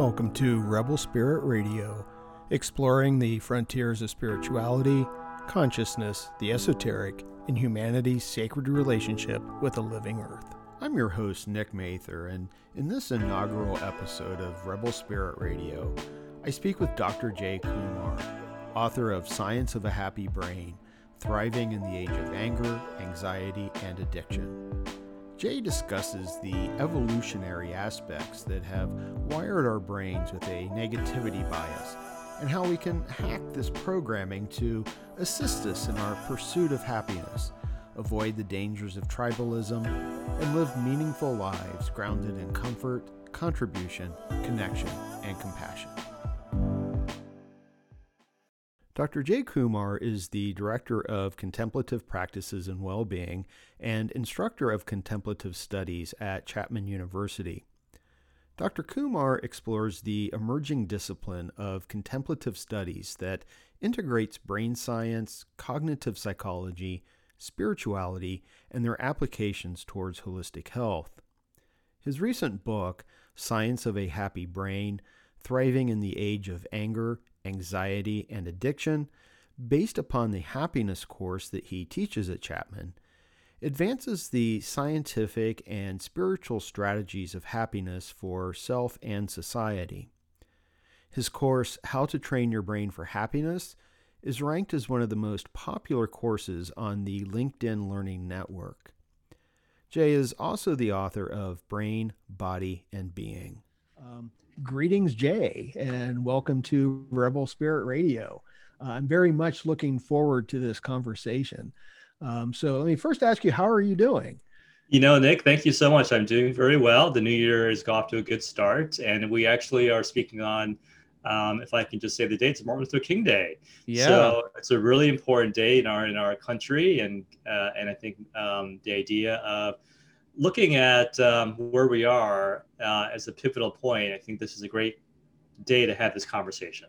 Welcome to Rebel Spirit Radio, exploring the frontiers of spirituality, consciousness, the esoteric, and humanity's sacred relationship with the living earth. I'm your host, Nick Mather, and in this inaugural episode of Rebel Spirit Radio, I speak with Dr. Jay Kumar, author of Science of a Happy Brain Thriving in the Age of Anger, Anxiety, and Addiction. Jay discusses the evolutionary aspects that have wired our brains with a negativity bias and how we can hack this programming to assist us in our pursuit of happiness, avoid the dangers of tribalism, and live meaningful lives grounded in comfort, contribution, connection, and compassion. Dr. Jay Kumar is the Director of Contemplative Practices and Well-Being and Instructor of Contemplative Studies at Chapman University. Dr. Kumar explores the emerging discipline of contemplative studies that integrates brain science, cognitive psychology, spirituality, and their applications towards holistic health. His recent book, Science of a Happy Brain Thriving in the Age of Anger, anxiety, and addiction, based upon the happiness course that he teaches at Chapman, advances the scientific and spiritual strategies of happiness for self and society. His course, How to Train Your Brain for Happiness, is ranked as one of the most popular courses on the LinkedIn Learning Network. Jay is also the author of Brain, Body, and Being. Um, greetings, Jay, and welcome to Rebel Spirit Radio. Uh, I'm very much looking forward to this conversation. Um, so, let me first ask you, how are you doing? You know, Nick, thank you so much. I'm doing very well. The new year is off to a good start, and we actually are speaking on, um, if I can just say the date, it's Martin Luther King Day. Yeah. So it's a really important day in our in our country, and uh, and I think um, the idea of looking at um, where we are uh, as a pivotal point, I think this is a great day to have this conversation.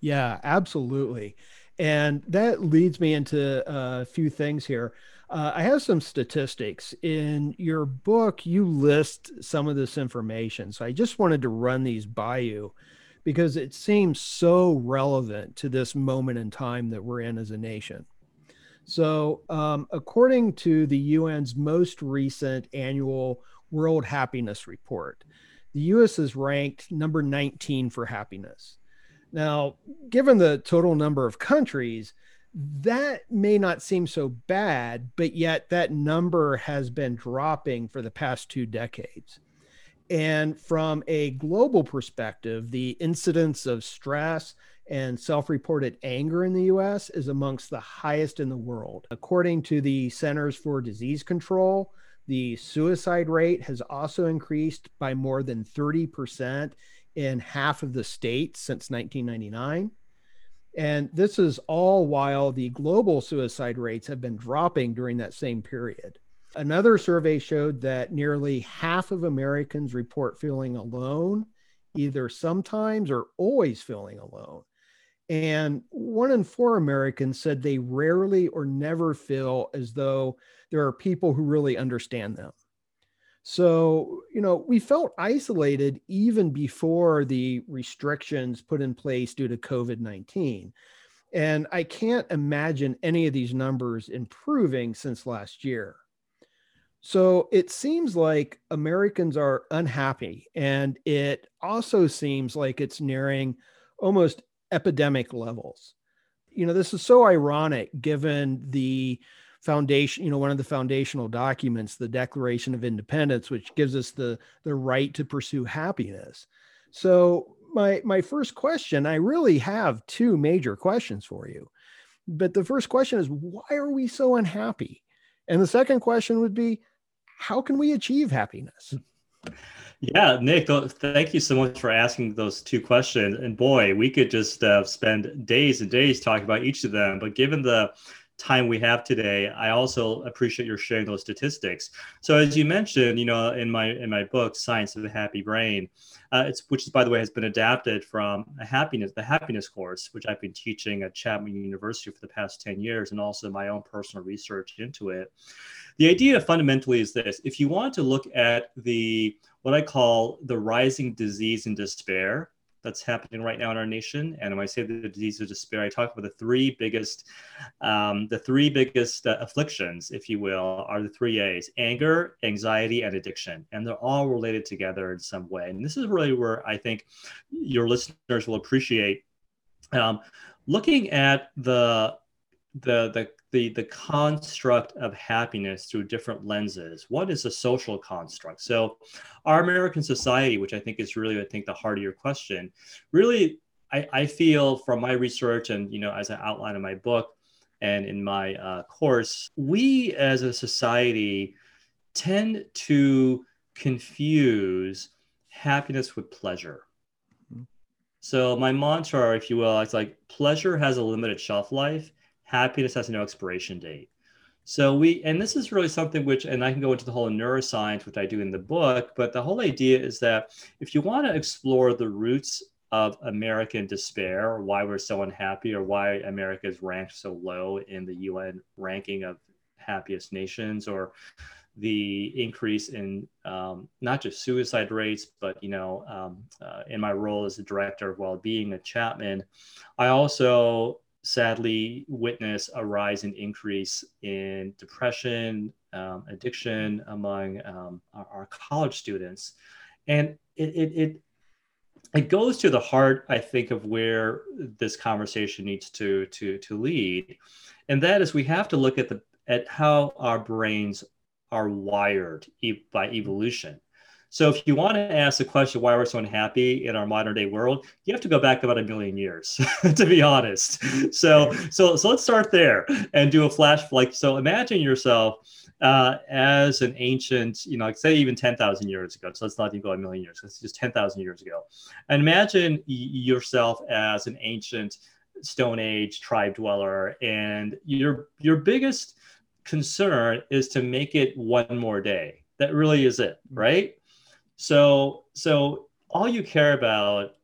Yeah, absolutely. And that leads me into a few things here. Uh, I have some statistics. In your book, you list some of this information. So I just wanted to run these by you because it seems so relevant to this moment in time that we're in as a nation. So, um, according to the UN's most recent annual World Happiness Report, the US is ranked number 19 for happiness. Now, given the total number of countries, that may not seem so bad, but yet that number has been dropping for the past two decades. And from a global perspective, the incidence of stress and self reported anger in the US is amongst the highest in the world. According to the Centers for Disease Control, the suicide rate has also increased by more than 30% in half of the states since 1999. And this is all while the global suicide rates have been dropping during that same period. Another survey showed that nearly half of Americans report feeling alone, either sometimes or always feeling alone. And one in four Americans said they rarely or never feel as though there are people who really understand them. So, you know, we felt isolated even before the restrictions put in place due to COVID 19. And I can't imagine any of these numbers improving since last year. So it seems like Americans are unhappy. And it also seems like it's nearing almost epidemic levels. You know, this is so ironic given the foundation, you know, one of the foundational documents, the Declaration of Independence, which gives us the the right to pursue happiness. So my my first question, I really have two major questions for you. But the first question is why are we so unhappy? And the second question would be how can we achieve happiness? Yeah, Nick, thank you so much for asking those two questions. And boy, we could just uh, spend days and days talking about each of them. But given the time we have today, I also appreciate your sharing those statistics. So, as you mentioned, you know, in my in my book, Science of the Happy Brain, uh, it's which, is by the way, has been adapted from a happiness the happiness course, which I've been teaching at Chapman University for the past ten years, and also my own personal research into it. The idea fundamentally is this: if you want to look at the what I call the rising disease and despair that's happening right now in our nation. And when I say the disease of despair, I talk about the three biggest, um, the three biggest uh, afflictions, if you will, are the three A's: anger, anxiety, and addiction. And they're all related together in some way. And this is really where I think your listeners will appreciate um, looking at the the the the the construct of happiness through different lenses. What is a social construct? So, our American society, which I think is really, I think, the heart of your question, really, I, I feel from my research and you know, as I outline in my book and in my uh, course, we as a society tend to confuse happiness with pleasure. Mm-hmm. So my mantra, if you will, it's like pleasure has a limited shelf life happiness has no expiration date. So we, and this is really something which, and I can go into the whole neuroscience, which I do in the book, but the whole idea is that if you want to explore the roots of American despair, or why we're so unhappy, or why America is ranked so low in the UN ranking of happiest nations, or the increase in um, not just suicide rates, but you know, um, uh, in my role as the director of well-being at Chapman, I also sadly witness a rise and increase in depression, um, addiction among um, our, our, college students. And it, it, it, it, goes to the heart, I think, of where this conversation needs to, to, to lead. And that is we have to look at, the, at how our brains are wired by evolution. So if you want to ask the question why we're so unhappy in our modern day world, you have to go back about a million years, to be honest. So so so let's start there and do a flash like so. Imagine yourself uh, as an ancient, you know, like say even 10,000 years ago. So let's not even go a million years. It's just 10,000 years ago. And imagine yourself as an ancient Stone Age tribe dweller, and your your biggest concern is to make it one more day. That really is it, right? So so all you care about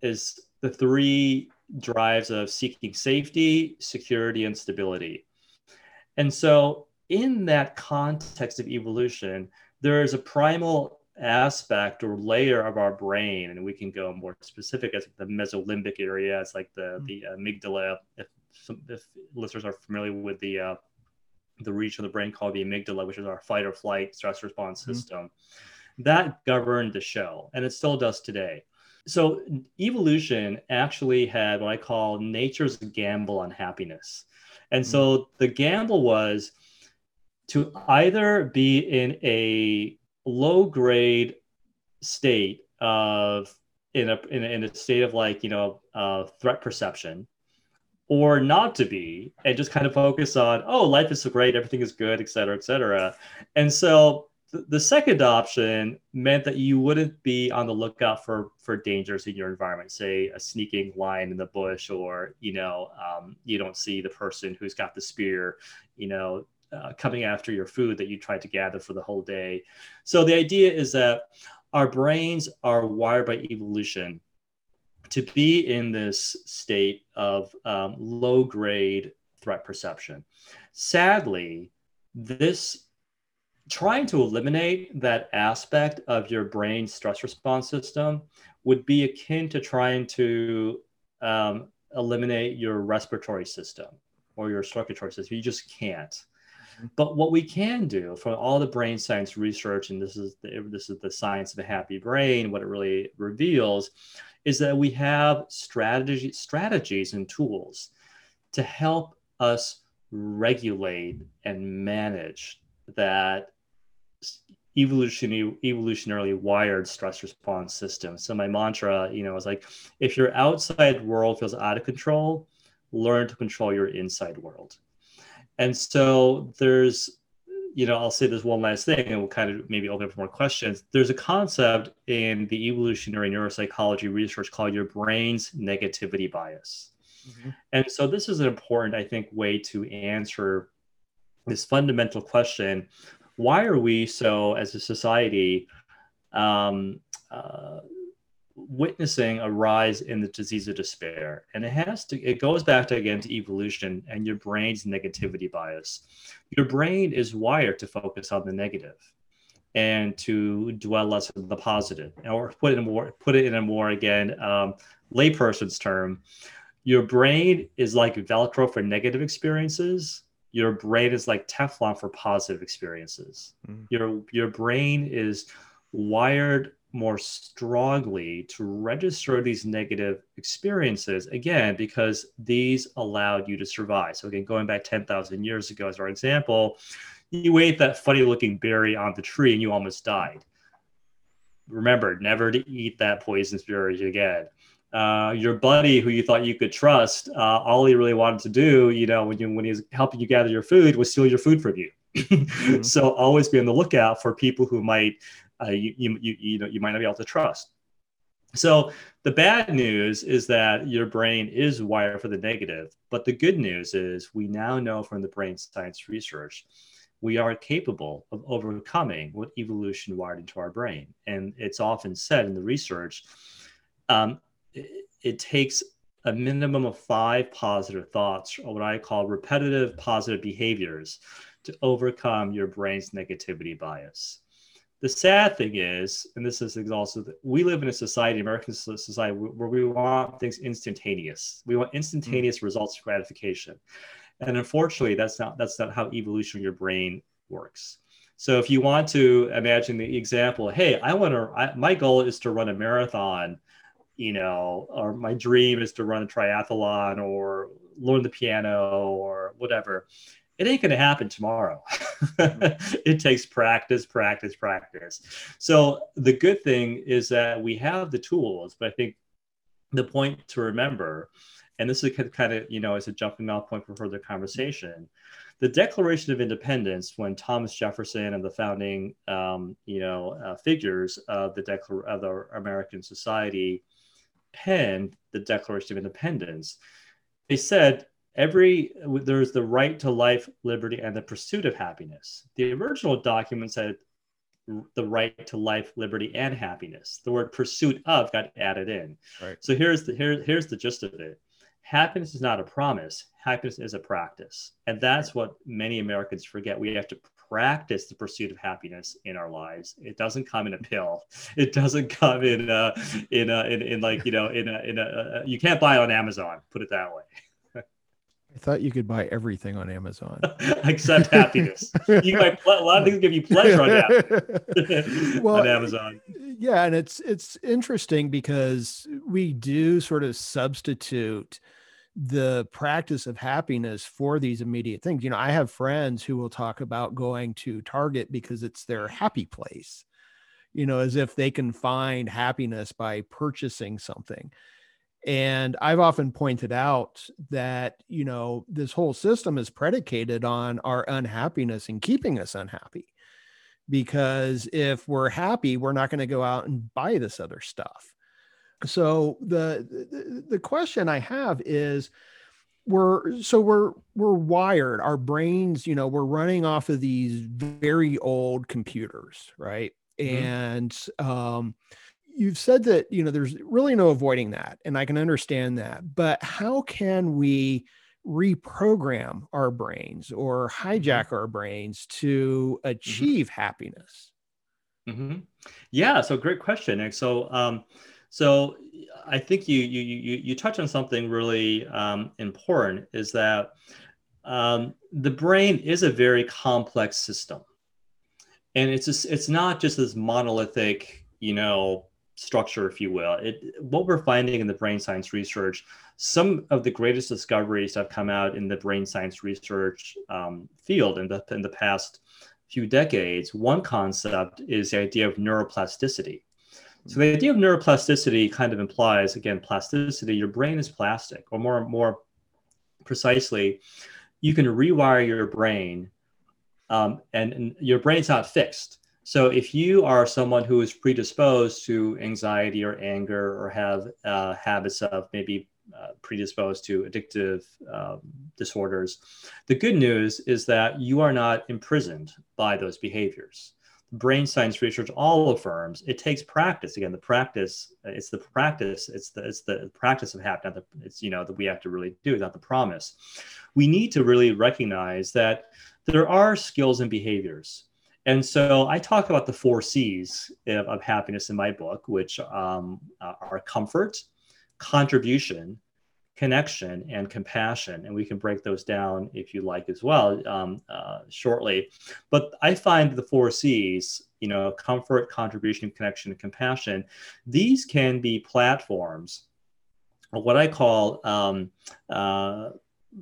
is the three drives of seeking safety, security, and stability. And so in that context of evolution, there is a primal aspect or layer of our brain, and we can go more specific as the mesolimbic area, it's like the mm-hmm. the amygdala. If, if listeners are familiar with the uh, the region of the brain called the amygdala, which is our fight or flight stress response mm-hmm. system that governed the show, and it still does today. So evolution actually had what I call nature's gamble on happiness. And so mm-hmm. the gamble was to either be in a low grade state of in a, in a, in a state of like you know uh, threat perception or not to be and just kind of focus on oh life is so great everything is good et cetera et cetera and so the second option meant that you wouldn't be on the lookout for for dangers in your environment say a sneaking lion in the bush or you know um, you don't see the person who's got the spear you know uh, coming after your food that you tried to gather for the whole day. So the idea is that our brains are wired by evolution to be in this state of um, low grade threat perception. Sadly this trying to eliminate that aspect of your brain stress response system would be akin to trying to um, eliminate your respiratory system or your circulatory system. You just can't. Mm-hmm. But what we can do from all the brain science research, and this is the, this is the science of a happy brain, what it really reveals is that we have strategy, strategies and tools to help us regulate and manage that evolutionary evolutionarily wired stress response system. So my mantra, you know, is like if your outside world feels out of control, learn to control your inside world. And so there's, you know, I'll say this one last thing and we'll kind of maybe open up for more questions. There's a concept in the evolutionary neuropsychology research called your brain's negativity bias. Mm-hmm. And so this is an important, I think, way to answer this fundamental question why are we so, as a society, um, uh, witnessing a rise in the disease of despair? And it has to, it goes back to, again to evolution and your brain's negativity bias. Your brain is wired to focus on the and to dwell less on the positive or put it in more put it in a more again um, layperson's term your brain is like velcro for negative experiences your brain is like teflon for positive experiences. Mm. your your brain is wired more strongly to register these negative experiences again because these allowed you to survive. So again going back 10,000 years ago as our example you ate that funny looking berry on the tree and you almost died. Remember never to eat that poisonous berry again uh, your buddy who you thought you could trust uh, all he really wanted to do you know when you when he was helping you gather your food was steal your food from you mm-hmm. so always be on the lookout for people who might uh, you, you, you, you know you might not be able to trust. So the bad news is that your brain is wired for the negative, but the good news is we now know from the brain science research we are capable of overcoming what evolution wired into our brain. And it's often said in the research, um, it, it takes a minimum of five positive thoughts, or what I call repetitive positive behaviors, to overcome your brain's negativity bias. The sad thing is, and this is also, we live in a society, American society, where we want things instantaneous. We want instantaneous mm-hmm. results gratification, and unfortunately, that's not that's not how evolution of your brain works. So if you want to imagine the example, hey, I want to, I, my goal is to run a marathon, you know, or my dream is to run a triathlon or learn the piano or whatever it ain't going to happen tomorrow. it takes practice, practice, practice. So the good thing is that we have the tools, but I think the point to remember, and this is kind of, you know, as a jumping off point for further conversation, the Declaration of Independence, when Thomas Jefferson and the founding, um, you know, uh, figures of the, Declar- of the American society penned the Declaration of Independence, they said every there's the right to life liberty and the pursuit of happiness. The original document said the right to life liberty and happiness. The word pursuit of got added in. Right. so here's the here, here's the gist of it. Happiness is not a promise. Happiness is a practice. And that's what many americans forget. We have to practice the pursuit of happiness in our lives it doesn't come in a pill it doesn't come in a in a in, in like you know in a in a you can't buy it on amazon put it that way I thought you could buy everything on Amazon except happiness. You buy a lot of things give you pleasure on, well, on Amazon. Yeah, and it's it's interesting because we do sort of substitute the practice of happiness for these immediate things. You know, I have friends who will talk about going to Target because it's their happy place. You know, as if they can find happiness by purchasing something and I've often pointed out that, you know, this whole system is predicated on our unhappiness and keeping us unhappy. Because if we're happy, we're not going to go out and buy this other stuff. So the, the the question I have is we're so we're we're wired our brains you know we're running off of these very old computers right mm-hmm. and um you've said that you know there's really no avoiding that and i can understand that but how can we reprogram our brains or mm-hmm. hijack our brains to mm-hmm. achieve mm-hmm. happiness mm-hmm. yeah so great question and so um, so i think you you you you touch on something really um, important is that um, the brain is a very complex system and it's just, it's not just this monolithic you know structure, if you will. It, what we're finding in the brain science research, some of the greatest discoveries have come out in the brain science research um, field in the, in the past few decades. One concept is the idea of neuroplasticity. So the idea of neuroplasticity kind of implies, again, plasticity. Your brain is plastic, or more more precisely, you can rewire your brain, um, and, and your brain's not fixed. So if you are someone who is predisposed to anxiety or anger or have uh, habits of maybe uh, predisposed to addictive um, disorders, the good news is that you are not imprisoned by those behaviors. Brain science research all affirms it takes practice. Again, the practice, it's the practice, it's the it's the practice of habit. It's you know that we have to really do, not the promise. We need to really recognize that there are skills and behaviors And so I talk about the four C's of, of happiness in my book, which um, are comfort, contribution, connection, and compassion. And we can break those down if you like as well um, uh, shortly. But I find the four C's, you know, comfort, contribution, connection, and compassion, these can be platforms, or what I call um, uh,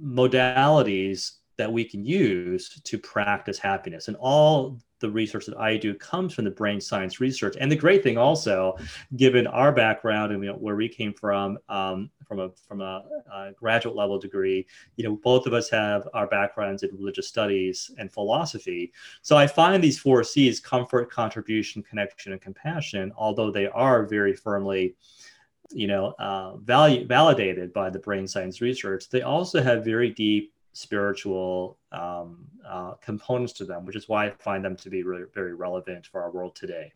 modalities that we can use to practice happiness. And all the research that I do comes from the brain science research. And the great thing also, given our background and you know, where we came from, um, from a from a, a, graduate level degree, you know, both of us have our backgrounds in religious studies and philosophy. So I find these four C's: comfort, contribution, connection, and compassion. Although they are very firmly you know, uh, value, validated by the brain science research, they also have very deep spiritual um, uh, components to them, which is why I find them to be really very relevant for our world today.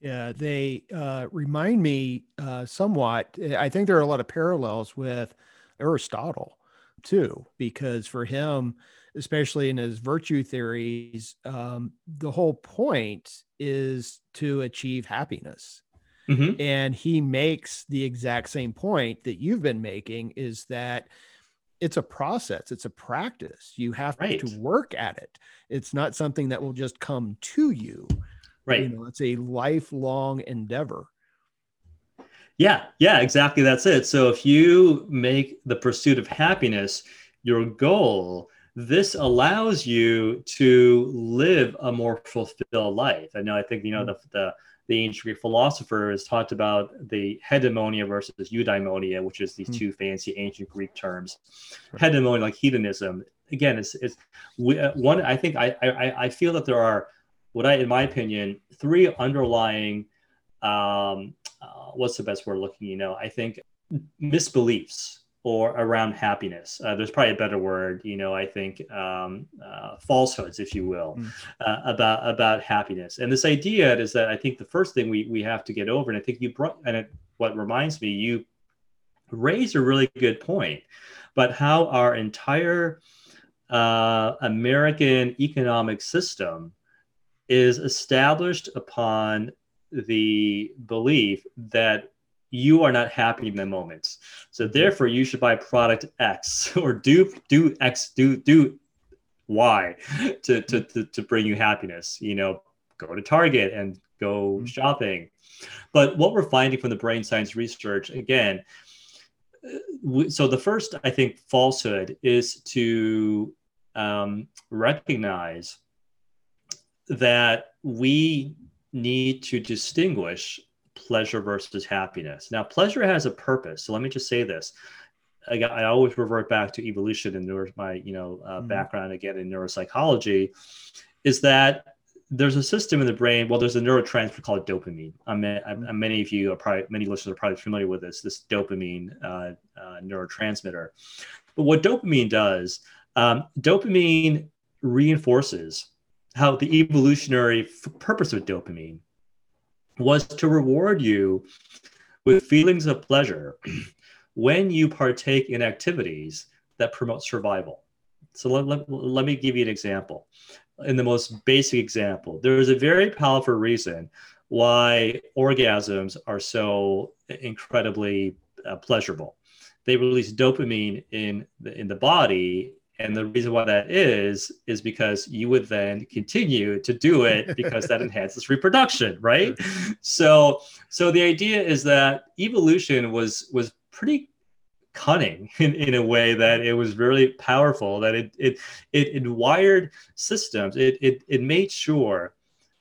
Yeah, they uh, remind me uh, somewhat. I think there are a lot of parallels with Aristotle too, because for him, especially in his virtue theories, um, the whole point is to achieve happiness. Mm-hmm. And he makes the exact same point that you've been making is that it's a process, it's a practice. You have right. to work at it. It's not something that will just come to you. Right. You know, it's a lifelong endeavor. Yeah, yeah, exactly. That's it. So if you make the pursuit of happiness your goal, this allows you to live a more fulfilled life. I know, I think, you know, mm. the, the the ancient Greek philosopher philosophers talked about the hegemonia versus eudaimonia, which is these mm. two fancy ancient Greek terms. Right. Hegemonia, like hedonism. Again, it's, it's uh, one. I think I, I I feel that there are what I, in my opinion, three underlying. Um, uh, what's the best word looking? You know, I think misbeliefs or around happiness. Uh, there's probably a better word, you know. I think um, uh, falsehoods, if you will, mm. uh, about about happiness. And this idea is that I think the first thing we we have to get over, and I think you brought, and it, what reminds me, you raised a really good point, but how our entire uh, American economic system is established upon the belief that you are not happy in the moment. So therefore, you should buy product X or do do X do do Y to to to, to bring you happiness. You know, go to Target and go mm-hmm. shopping. But what we're finding from the brain science research again. So the first, I think, falsehood is to um, recognize that we need to distinguish pleasure versus happiness. Now, pleasure has a purpose. So let me just say this. I, I always revert back to evolution and neuro, my you know uh, mm-hmm. background again in neuropsychology, is that there's a system in the brain. Well, there's a neurotransmitter called dopamine. I mean, I, many of you are probably many listeners are probably familiar with this this dopamine uh, uh, neurotransmitter. But what dopamine does, um, dopamine reinforces how the evolutionary f- purpose of dopamine was to reward you with feelings of pleasure when you partake in activities that promote survival. So let, let, let me give you an example. In the most basic example, there is a very powerful reason why orgasms are so incredibly uh, pleasurable. They release dopamine in the, in the body and the reason why that is, is because you would then continue to do it because that enhances reproduction, right? So, so the idea is that evolution was was pretty cunning in, in a way that it was really powerful, that it it it, it wired systems, it, it it made sure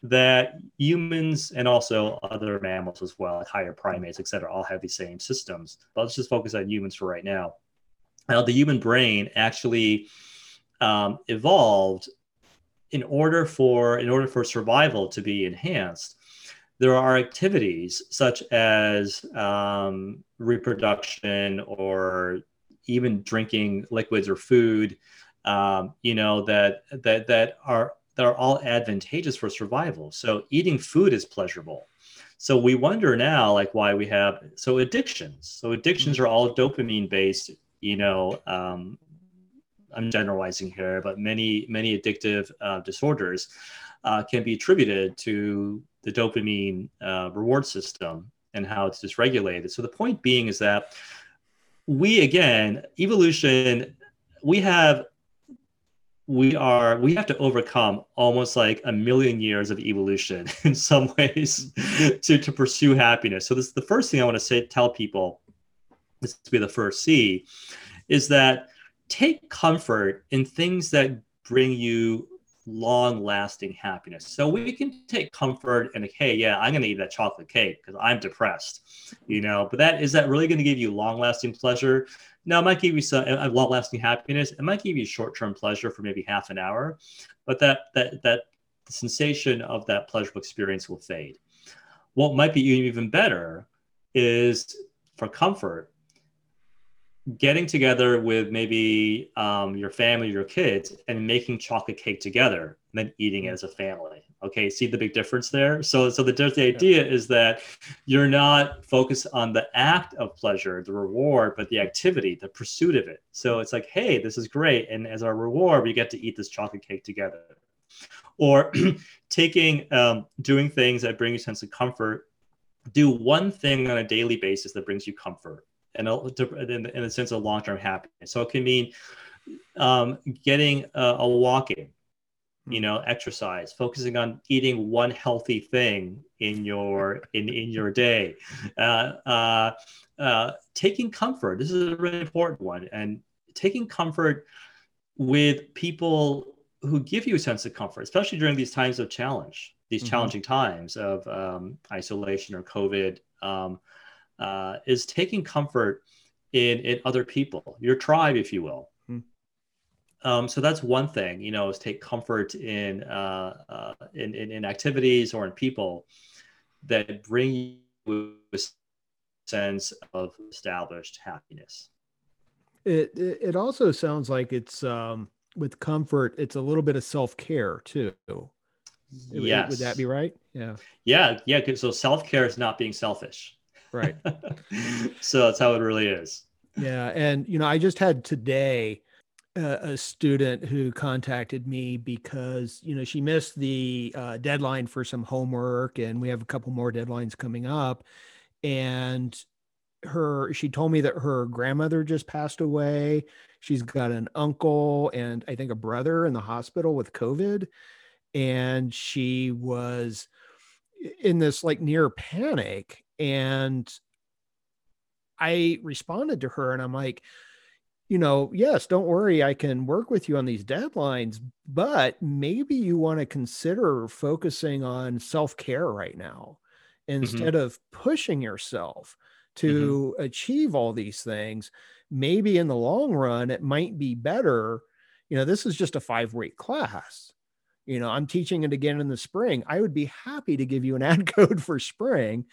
that humans and also other mammals as well, like higher primates, et cetera, all have these same systems. But let's just focus on humans for right now uh, the human brain actually um, evolved in order for in order for survival to be enhanced. There are activities such as um, reproduction or even drinking liquids or food um, you know that that that are that are all advantageous for survival. So eating food is pleasurable. So we wonder now like why we have so addictions. So addictions are all dopamine based you know, um, I'm generalizing here, but many many addictive uh, disorders uh, can be attributed to the dopamine uh, reward system and how it's dysregulated. So the point being is that we again evolution we have we are we have to overcome almost like a million years of evolution in some ways to, to pursue happiness so this is the first thing i want to say tell people this to be the first c is that take comfort in things that bring you long lasting happiness. So we can take comfort in, hey, yeah, I'm going to eat that chocolate cake because I'm depressed, you know, but that is that really going to give you long lasting pleasure? No, it might give you some long lasting happiness. It might give you short term pleasure for maybe half an hour, but that, that, that the sensation of that pleasurable experience will fade. What might be even better is for comfort getting together with maybe um, your family, your kids, and making chocolate cake together, and then eating it as a family. Okay, see the big difference there. So, so the, the idea yeah. is that you're not focused on the act of pleasure, the reward, but the activity, the pursuit of it. So it's like, hey, this is great, and as our reward, we get to eat this chocolate cake together. Or taking, um, doing things that bring you a sense of comfort. Do one thing on a daily basis that brings you comfort and in, the in a sense of long-term happiness. So it can mean um, getting a, a walking, you know, exercise, focusing on eating one healthy thing in your in in your day, uh, uh, uh, taking comfort. This is a really important one, and taking comfort with people who give you a sense of comfort, especially during these times of challenge, these mm-hmm. challenging times of um, isolation or COVID. Um, uh, is taking comfort in in other people, your tribe, if you will. Hmm. Um, so that's one thing, you know, is take comfort in, uh, uh, in, in, in activities or in people that bring you a sense of established happiness. It it also sounds like it's um, with comfort. It's a little bit of self care too. Yes. Would that be right? Yeah. Yeah. Yeah. So self care is not being selfish. Right. so that's how it really is. Yeah. And, you know, I just had today uh, a student who contacted me because, you know, she missed the uh, deadline for some homework and we have a couple more deadlines coming up. And her, she told me that her grandmother just passed away. She's got an uncle and I think a brother in the hospital with COVID. And she was in this like near panic and I responded to her and I'm like, you know, yes, don't worry, I can work with you on these deadlines, but maybe you want to consider focusing on self care right now mm-hmm. instead mm-hmm. of pushing yourself to mm-hmm. achieve all these things. Maybe in the long run, it might be better. You know, this is just a five week class. You know, I'm teaching it again in the spring. I would be happy to give you an ad code for spring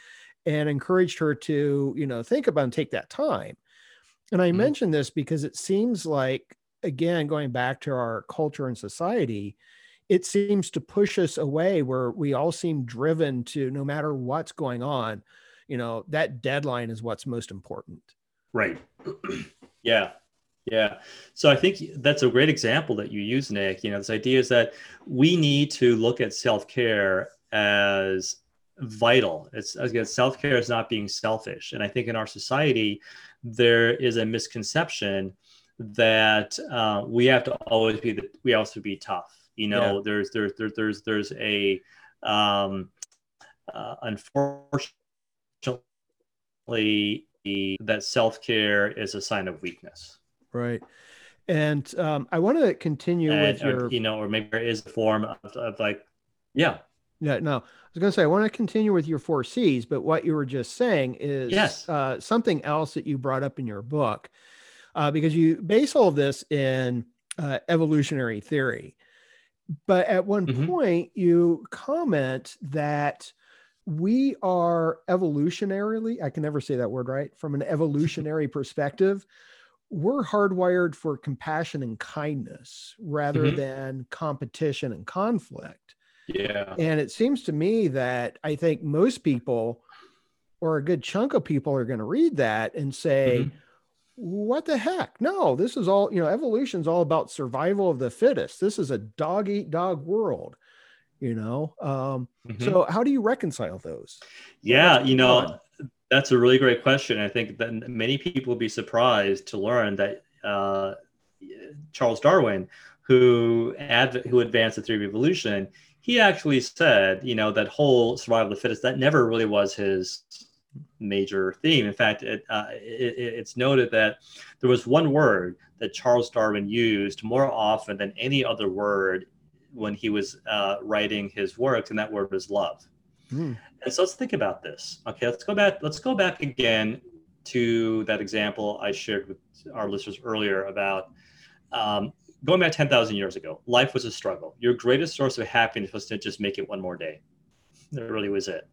and encouraged her to, you know, think about and take that time. And I mm-hmm. mention this because it seems like, again, going back to our culture and society, it seems to push us away where we all seem driven to no matter what's going on, you know, that deadline is what's most important. Right. yeah. Yeah. So I think that's a great example that you use, Nick. You know, this idea is that we need to look at self care as vital. It's again, self care is not being selfish, and I think in our society there is a misconception that uh, we have to always be the, we also be tough. You know, yeah. there's there's there, there's there's a um, uh, unfortunately that self care is a sign of weakness. Right. And um, I want to continue and, with your, you know, or maybe there is a form of, of like, yeah, yeah, no, I was going to say, I want to continue with your four C's, but what you were just saying is yes. uh, something else that you brought up in your book, uh, because you base all of this in uh, evolutionary theory. But at one mm-hmm. point, you comment that we are evolutionarily, I can never say that word right, from an evolutionary perspective, we're hardwired for compassion and kindness rather mm-hmm. than competition and conflict. Yeah. And it seems to me that I think most people or a good chunk of people are going to read that and say, mm-hmm. what the heck? No, this is all, you know, evolution's all about survival of the fittest. This is a dog eat dog world. you know um, mm-hmm. so how do you reconcile those yeah you know that's a really great question i think that many people will be surprised to learn that uh, charles darwin who ad- who advanced the theory of evolution he actually said you know that whole survival of the fittest that never really was his major theme in fact it, uh, it, it's noted that there was one word that charles darwin used more often than any other word when he was uh, writing his works, and that word was love. Mm. And so let's think about this. Okay, let's go back. Let's go back again to that example I shared with our listeners earlier about um, going back 10,000 years ago. Life was a struggle. Your greatest source of happiness was to just make it one more day. That really was it.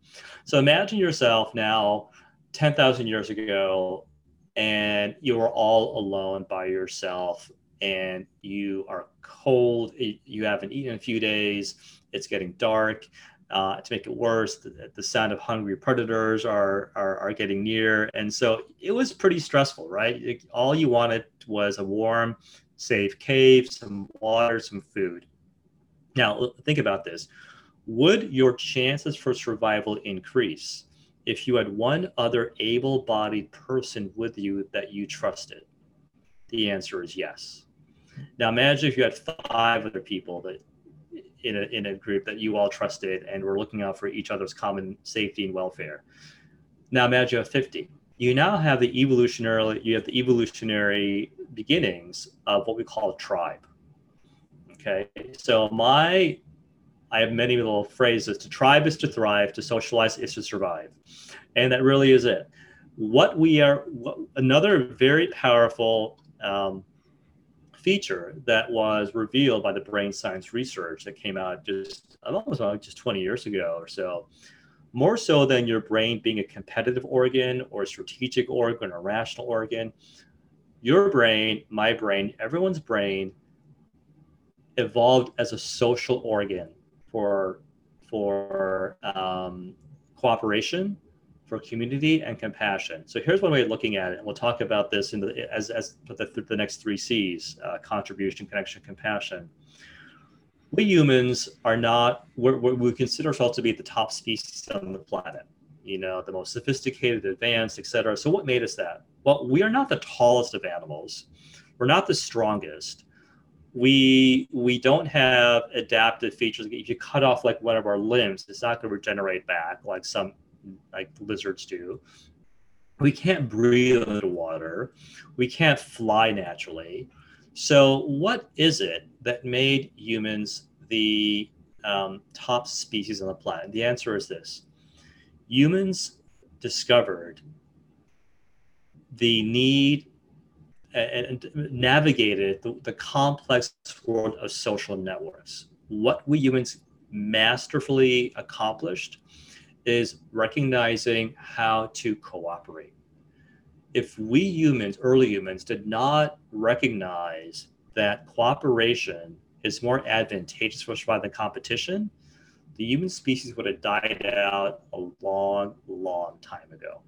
So imagine yourself now 10,000 years ago and you are all alone by yourself and you are cold, you haven't eaten in a few days, it's getting dark. Uh, to make it worse, the, the, sound of hungry predators are, are, are getting near, and so it was pretty stressful, right? It, all you wanted was a warm, safe cave, some water, some food. Now think about this: Would your chances for survival increase if you had one other able-bodied person with you that you trusted? The answer is yes. Now imagine if you had five other people that in a, in a group that you all trusted and were looking out for each other's common safety and welfare. Now imagine you have 50. You now have the evolutionary you have the evolutionary beginnings of what we call a tribe. Okay. So my I have many little phrases. To tribe is to thrive, to socialize is to survive. And that really is it. What we are, what, another very powerful um, feature that was revealed by the brain science research that came out just almost just 20 years ago or so more so than your brain being a competitive organ or a strategic organ or a rational organ your brain my brain everyone's brain evolved as a social organ for for um, cooperation for community and compassion. So here's one way of looking at it. And we'll talk about this in the, as, as the, the next three C's, uh, contribution, connection, compassion. We humans are not, we're, we're, we consider ourselves to be the top species on the planet, you know, the most sophisticated, advanced, et cetera. So what made us that? Well, we are not the tallest of animals. We're not the strongest. We we don't have adaptive features. If you cut off like one of our limbs, it's not going to regenerate back like some like lizards do. We can't breathe underwater. We can't fly naturally. So, what is it that made humans the um, top species on the planet? The answer is this humans discovered the need and navigated the, the, complex world of social networks. What we humans masterfully accomplished is recognizing how to cooperate. If we humans, early humans, did not recognize that cooperation is more advantageous for rather than competition, the human species would have died out a long, long time ago.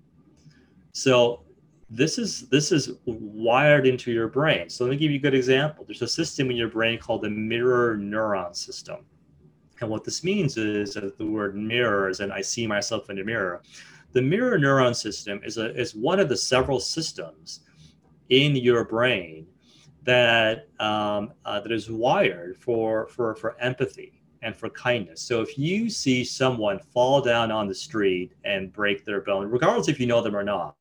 So this is this is wired into your brain. So let me give you a good example. There's a system in your brain called the mirror neuron system. And what this means is that the word mirrors and I see myself in the mirror. The mirror neuron system is, a, is one of the several systems in your brain that, um, uh, that is wired for, for, for empathy and for kindness. So if you see someone fall down on the street and break their bone, regardless if you know them or not,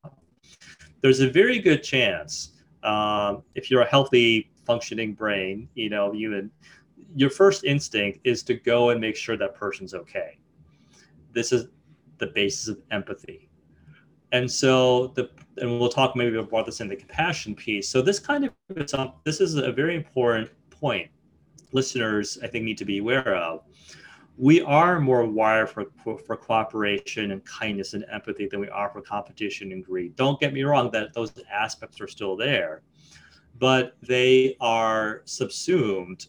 there's a very good chance um, if you're a healthy functioning brain, you know, you your first instinct is to go and make sure that person's okay. This is the basis of empathy. And so the and we'll talk maybe about this in the compassion piece. So this kind of this is a very important point listeners I think need to be aware of. We are more wired for, for, for cooperation and kindness and empathy than we are for competition and greed. Don't get me wrong that those aspects are still there, but they are subsumed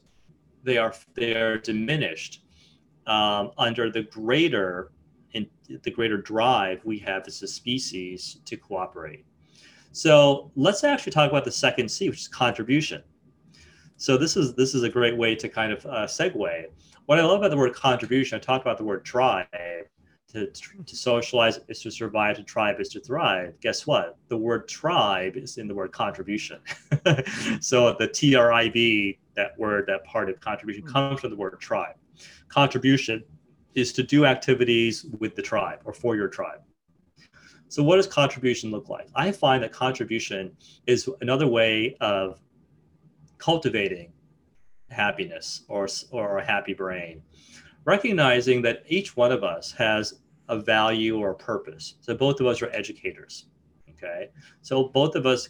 they are they are diminished um, under the greater in the greater drive we have as a species to cooperate. So let's actually talk about the second C, which is contribution. So this is this is a great way to kind of uh, segue. What I love about the word contribution, I talked about the word tribe. To, to socialize is to survive, to tribe is to thrive. Guess what? The word tribe is in the word contribution. so the T R I B, that word, that part of contribution comes from the word tribe. Contribution is to do activities with the tribe or for your tribe. So, what does contribution look like? I find that contribution is another way of cultivating happiness or, or a happy brain, recognizing that each one of us has a value or a purpose. So, both of us are educators. Okay. So, both of us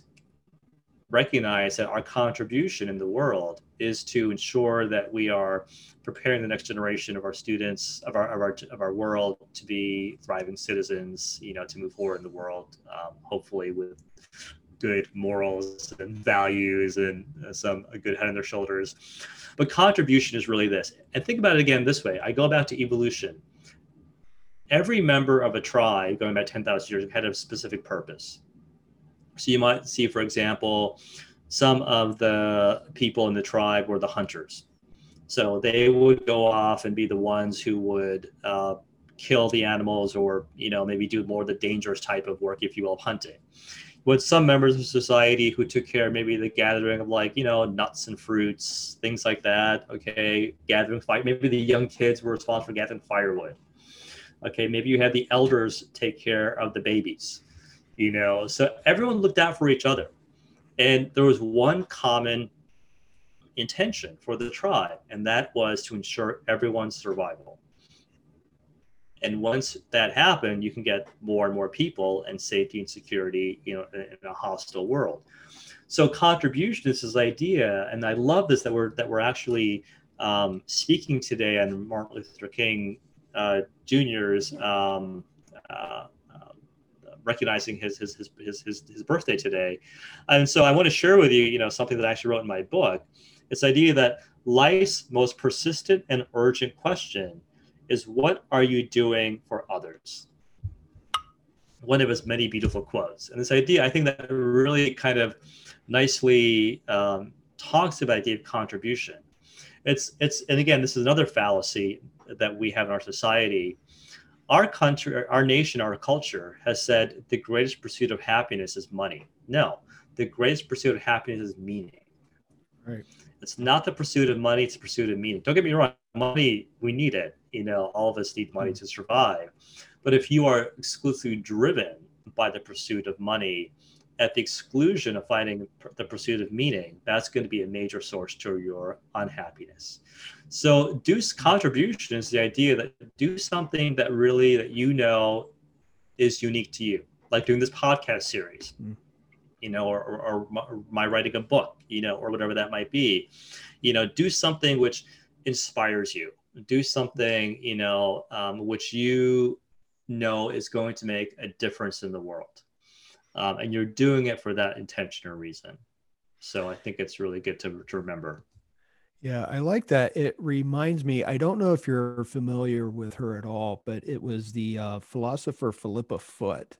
recognize that our contribution in the world is to ensure that we are preparing the next generation of our students of our of our, of our world to be thriving citizens you know to move forward in the world um, hopefully with good morals and values and uh, some a good head on their shoulders. But contribution is really this and think about it again this way i go back to evolution. Every member of a tribe going back 10,000 years had a specific purpose. So you might see, for example, some of the people in the tribe were the hunters. So they would go off and be the ones who would uh, kill the animals or, you know, maybe do more the dangerous type of work, if you will, of hunting. With some members of society who took care of maybe the gathering of like, you know, nuts and fruits, things like that. Okay. Gathering fire. Maybe the young kids were responsible for gathering firewood. Okay. Maybe you had the elders take care of the babies you know so everyone looked out for each other and there was one common intention for the tribe and that was to ensure everyone's survival. And once that happened you can get more and more people and safety and security you know in a hostile world. So contribution is this idea and i love this that we're that we're actually um, speaking today on martin luther king uh, jr's um, uh, recognizing his his, his his his his birthday today, and so I want to share with you, you know, something that I actually wrote in my book. It's the idea that life's most persistent and urgent question is, "What are you doing for others?" One of his many beautiful quotes, and this idea, I think, that really kind of nicely um, talks about the idea of contribution. It's it's and again, this is another fallacy that we have in our society our country, our nation, our culture has said the greatest pursuit of happiness is money. No, the greatest pursuit of happiness is meaning. Right. It's not the pursuit of money, it's the pursuit of meaning. Don't get me wrong, money, we need it. You know, all of us need money mm-hmm. to survive. But if you are exclusively driven by the pursuit of money at the exclusion of finding the pursuit of meaning, that's going to be a major source to your unhappiness. So do contribution is the idea that do something that really that you know is unique to you, like doing this podcast series, mm. you know, or, or, or my writing a book, you know, or whatever that might be. You know, do something which inspires you. Do something, you know, um, which you know is going to make a difference in the world, um, and you're doing it for that intention or reason. So I think it's really good to, to remember. Yeah, I like that. It reminds me, I don't know if you're familiar with her at all, but it was the uh, philosopher Philippa Foot.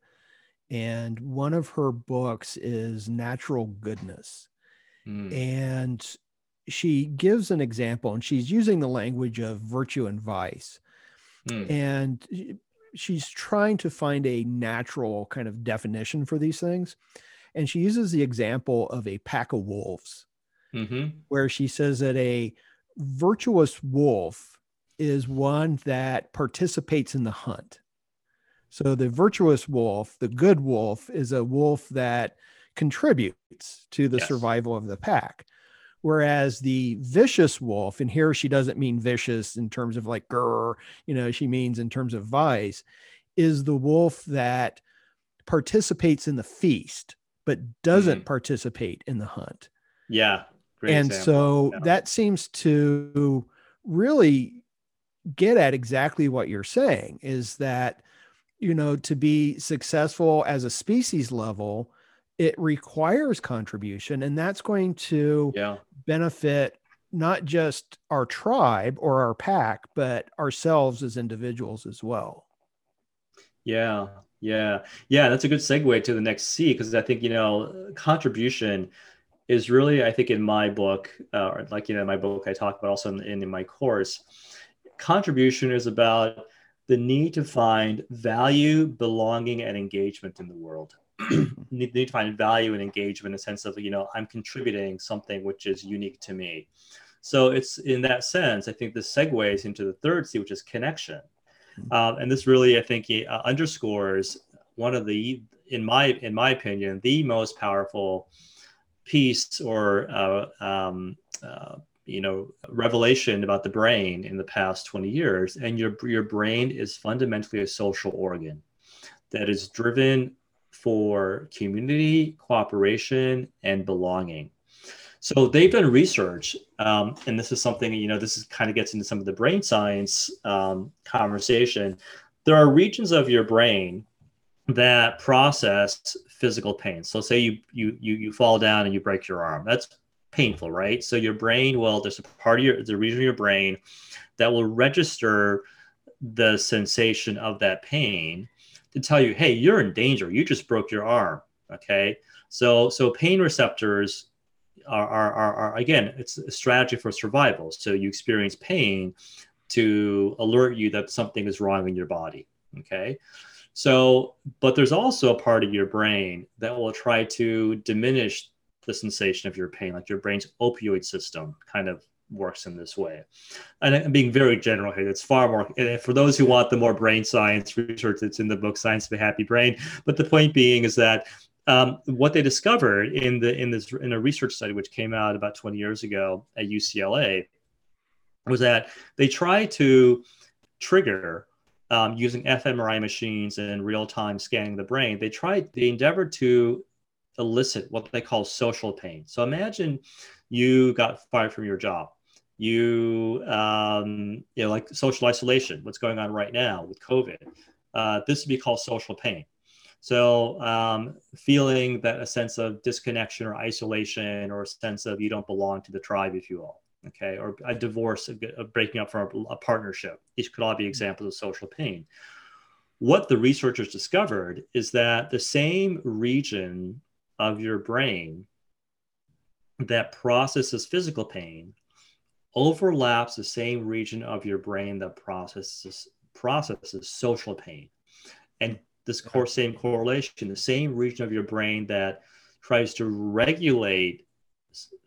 And one of her books is Natural Goodness. Mm. And she gives an example, and she's using the language of virtue and vice. Mm. And she's trying to find a natural kind of definition for these things. And she uses the example of a pack of wolves mm-hmm. where she says that a virtuous wolf is one that participates in the hunt. So the virtuous wolf, the good wolf, is a wolf that contributes to the yes. survival of the pack. Whereas the vicious wolf, and here she doesn't mean vicious in terms of like grr, you know, she means in terms of vice, is the wolf that participates in the feast but doesn't mm-hmm. participate in the hunt. Yeah. Great and example. so yeah. that seems to really get at exactly what you're saying is that you know to be successful as a species level it requires contribution and that's going to yeah. benefit not just our tribe or our pack but ourselves as individuals as well yeah yeah yeah that's a good segue to the next c because i think you know contribution is really, I think, in my book, uh, like you know, in my book I talk about also in, in, in my course, contribution is about the need to find value, belonging, and engagement in the world. need, need to find value and engagement in the sense of you know I'm contributing something which is unique to me. So it's in that sense, I think this segues into the third C, which is connection. Mm-hmm. Um, and this really, I think, uh, underscores one of the, in my in my opinion, the most powerful piece or uh, um, uh, you know revelation about the brain in the past 20 years and your your brain is fundamentally a social organ that is driven for community cooperation and belonging. So they've done research um, and this is something you know this is kind of gets into some of the brain science um, conversation. There are regions of your brain that process physical pain. So say you you you, you fall down and you break your arm. That's painful, right? So your brain will, there's a part of your, the region of your brain that will register the sensation of that pain to tell you, hey, you're in danger. You just broke your arm. Okay. So, so pain receptors are, are, are, are again, it's a strategy for survival. So you experience pain to alert you that something is wrong in your body. Okay. So, but there's also a part of your brain that will try to diminish the sensation of your pain, like your brain's opioid system kind of works in this way. And I'm being very general here. It's far more, and for those who want the more brain science research that's in the book Science of a Happy Brain. But the point being is that um, what they discovered in the in this in a research study which came out about 20 years ago at UCLA was that they tried to trigger um, using fMRI machines and real time scanning the brain. They tried they endeavored to elicit what they call social pain. So imagine you got fired from your job. You, um, you know, like social isolation, what's going on right now with COVID. Uh, this would be called social pain. So um, feeling that a sense of disconnection or isolation or a sense of you don't belong to the tribe, if you will, okay, or a divorce, a, breaking up from a, a partnership. These could all be examples of social pain. What the researchers discovered is that the same region of your brain that processes physical pain overlaps the same region of your brain that processes processes social pain and this core same correlation the same region of your brain that tries to regulate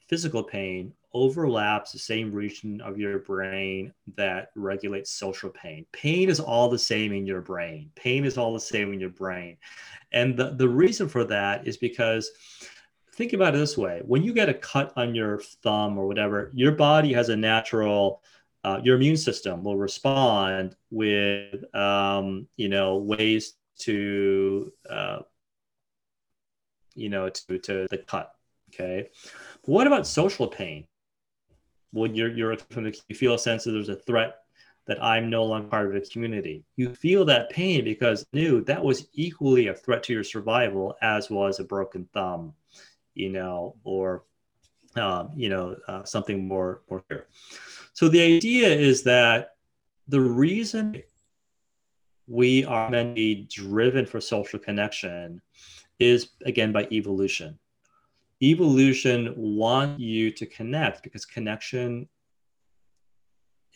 physical pain overlaps the same region of your brain that regulates social pain. Pain is all the same in your brain. Pain is all the same in your brain. And the, the reason for that is because think about it this way. When you get a cut on your thumb or whatever, your body has a natural uh, your immune system will respond with um, you know ways to uh, you know to, to the cut okay? But what about social pain? When you're you're you feel a sense that there's a threat that I'm no longer part of a community. You feel that pain because knew that was equally a threat to your survival as was a broken thumb, you know, or um, you know uh, something more more here. So the idea is that the reason we are meant to be driven for social connection is again by evolution evolution want you to connect because connection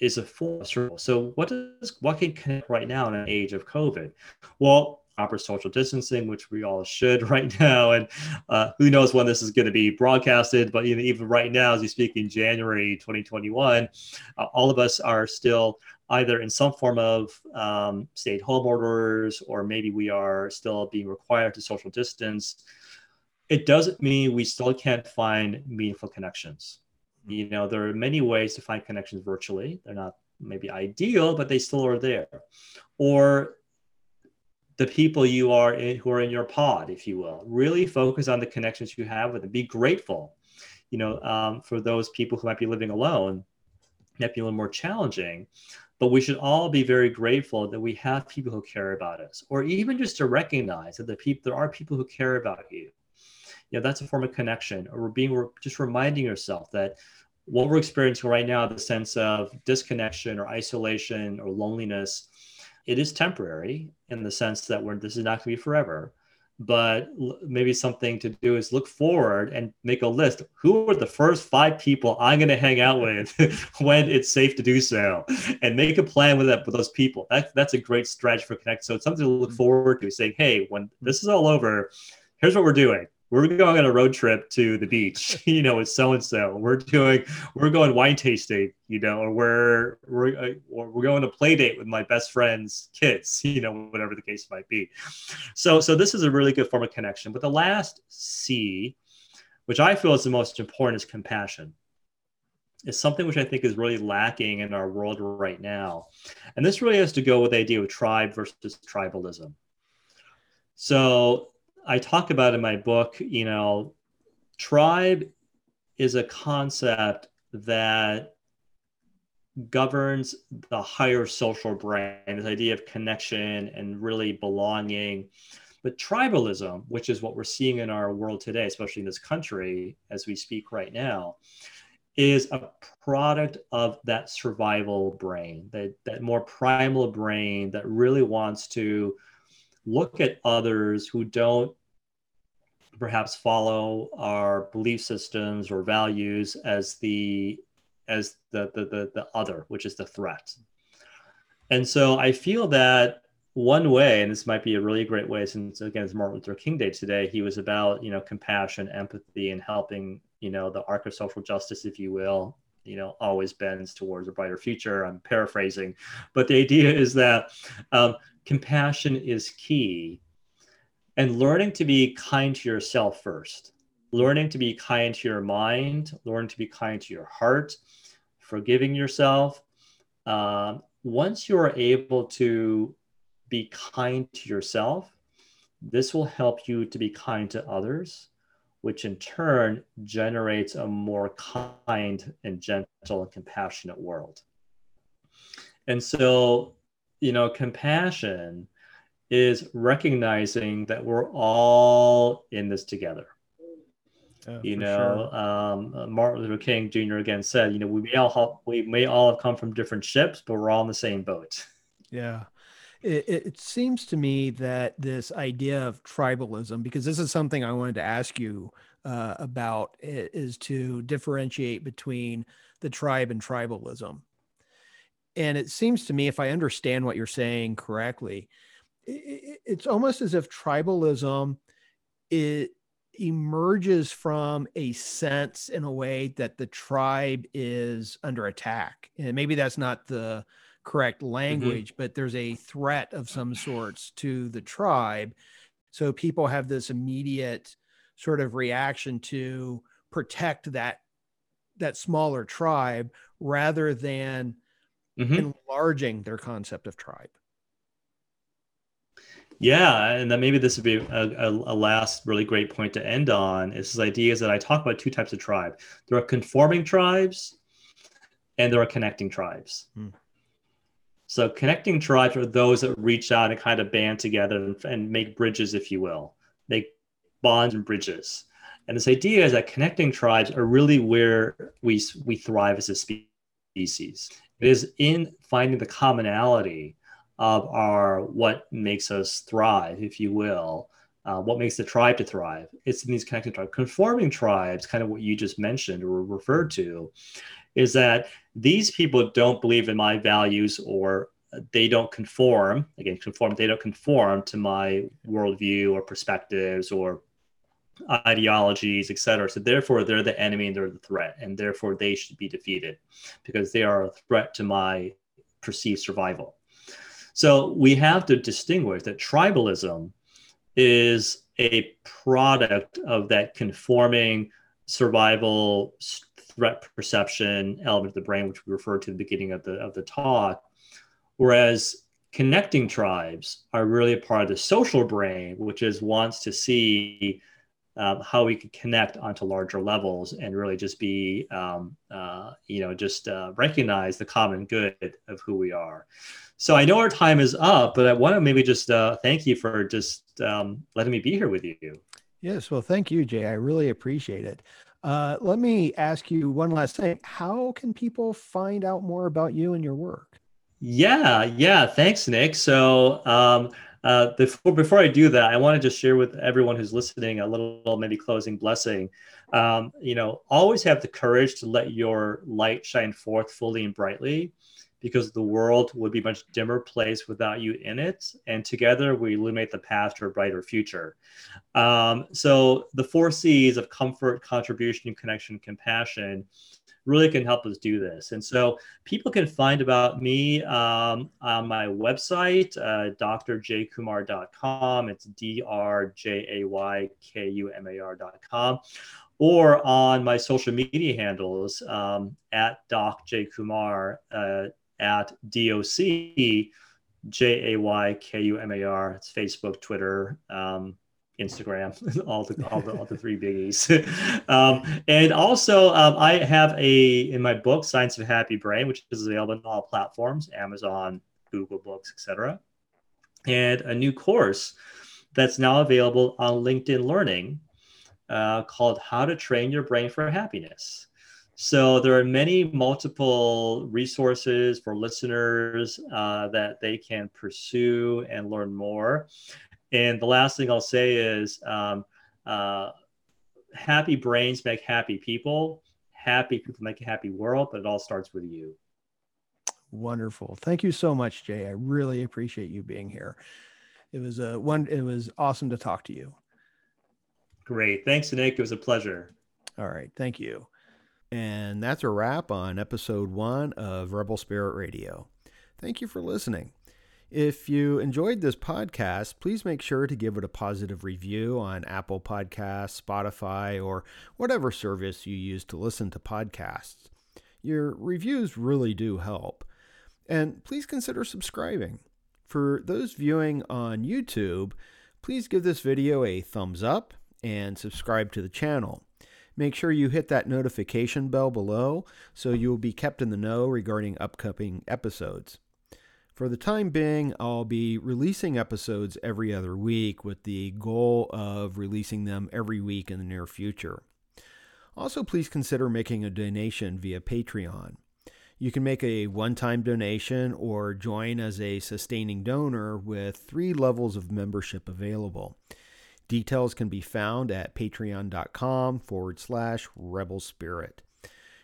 is a force. So what does what can connect right now in an age of COVID? Well, proper social distancing, which we all should right now, and uh, who knows when this is going to be broadcasted. But even, even right now, as we speak in January 2021, uh, all of us are still either in some form of um, stay-at-home orders, or maybe we are still being required to social distance it doesn't mean we still can't find meaningful connections. Mm-hmm. You know, there are many ways to find connections virtually. They're not maybe ideal, but they still are there. Or the people you are in who are in your pod, if you will. Really focus on the connections you have with them. Be grateful. You know, um, for those people who might be living alone, might be a little more challenging. But we should all be very grateful that we have people who care about us, or even just to recognize that the people there are people who care about you you know that's a form of connection or being we're just reminding yourself that what we're experiencing right now the sense of disconnection or isolation or loneliness it is temporary in the sense that we're this is not going to be forever but maybe something to do is look forward and make a list. Who are the first five people I'm going to hang out with when it's safe to do so, and make a plan with that with those people. That, that's a great stretch for connect. So it's something to look forward to. Saying, hey, when this is all over, here's what we're doing we're going on a road trip to the beach, you know, with so and so. We're doing, we're going wine tasting, you know, or we're we're uh, we're going to play date with my best friend's kids, you know, whatever the case might be. So, so this is a really good form of connection. But the last C, which I feel is the most important, is compassion. Is something which I think is really lacking in our world right now, and this really has to go with the idea of tribe versus tribalism. So I talk about in my book, you know, tribe is a concept that governs the higher social brain, this idea of connection and really belonging. But tribalism, which is what we're seeing in our world today, especially in this country as we speak right now, is a product of that survival brain, that, that more primal brain that really wants to look at others who don't perhaps follow our belief systems or values as the as the, the the, the other which is the threat. And so i feel that one way and this might be a really great way since again it's martin luther king day today he was about you know compassion empathy and helping you know the arc of social justice if you will you know always bends towards a brighter future. I'm paraphrasing. But the idea is that um, compassion is key and learning to be kind to yourself first. Learning to be kind to your mind. Learning to be kind to your heart. Forgiving yourself. Um, once you're able to be kind to yourself this will help you to be kind to others which in turn generates a more kind and gentle and compassionate world. And so you know compassion is recognizing that we're all in this together. Yeah, you know, sure. um, uh, Martin Luther King Jr. again said, you know, we may all have, we may all have come from different ships, but we're all in the same boat. Yeah. It, it seems to me that this idea of tribalism, because this is something I wanted to ask you uh, about, is to differentiate between the tribe and tribalism. And it seems to me, if I understand what you're saying correctly, it's almost as if tribalism it emerges from a sense in a way that the tribe is under attack and maybe that's not the correct mm-hmm. language mm-hmm. but there's a threat of some sorts to the tribe so people have this immediate sort of reaction to protect that that smaller tribe rather than mm-hmm. enlarging their concept of tribe yeah, and then maybe this would be a, a, a, last really great point to end on is this idea is that I talk about two types of tribe. There are conforming tribes and there are connecting tribes. Hmm. So connecting tribes are those that reach out and kind of band together and, and make bridges, if you will, make bonds and bridges. And this idea is that connecting tribes are really where we, we thrive as a species. It is in finding the commonality of our what makes us thrive, if you will. Uh, what makes the tribe to thrive? It's in these connected tribes. Conforming tribes, kind of what you just mentioned or referred to, is that these people don't believe in my values or they don't conform. Again, conform. They don't conform to my worldview or perspectives or ideologies, etc. So therefore, they're the enemy and they're the threat, and therefore they should be defeated because they are a threat to my perceived survival. So we have to distinguish that tribalism is a product of that conforming survival threat perception element of the brain, which we referred to at the beginning of the of the talk. Whereas connecting tribes are really a part of the social brain, which is wants to see um, how we can connect onto larger levels and really just be, um, uh, you know, just uh, recognize the common good of who we are. So I know our time is up, but I want to maybe just uh, thank you for just um, letting me be here with you. Yes, well, thank you, Jay. I really appreciate it. Uh, let me ask you one last thing. How can people find out more about you and your work? Yeah, yeah. Thanks, Nick. So um, uh, before before I do that, I want to just share with everyone who's listening a little maybe closing blessing. Um, you know, always have the courage to let your light shine forth fully and brightly, because the world would be a much dimmer place without you in it. And together we illuminate the path to a brighter future. Um, so the four C's of comfort, contribution, connection, compassion really can help us do this. And so people can find about me um, on my website, uh, drjaykumar.com. It's D R J A Y K U M A R.com. Or on my social media handles um, at Doc uh, at DOC J A Y K U M A R. It's Facebook, Twitter, um, Instagram, all the all the all the three biggies. um, and also, um, I have a in my book, Science of Happy Brain, which is available on all platforms, Amazon, Google Books, etc. And a new course that's now available on LinkedIn Learning uh, called How to Train Your Brain for Happiness. So there are many multiple resources for listeners uh, that they can pursue and learn more. And the last thing I'll say is um, uh, happy brains make happy people. Happy people make a happy world, but it all starts with you. Wonderful. Thank you so much, Jay. I really appreciate you being here. It was a one. It was awesome to talk to you. Great. Thanks, Nick. It was a pleasure. All right. Thank you. And that's a wrap on episode one of Rebel Spirit Radio. Thank you for listening. If you enjoyed this podcast, please make sure to give it a positive review on Apple Podcasts, Spotify, or whatever service you use to listen to podcasts. Your reviews really do help. And please consider subscribing. For those viewing on YouTube, please give this video a thumbs up and subscribe to the channel. Make sure you hit that notification bell below so you will be kept in the know regarding upcoming episodes. For the time being, I'll be releasing episodes every other week with the goal of releasing them every week in the near future. Also, please consider making a donation via Patreon. You can make a one time donation or join as a sustaining donor with three levels of membership available. Details can be found at patreon.com forward slash rebel spirit.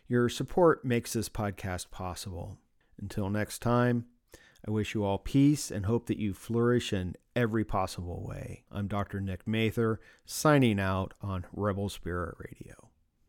Your support makes this podcast possible. Until next time, I wish you all peace and hope that you flourish in every possible way. I'm Dr. Nick Mather, signing out on Rebel Spirit Radio.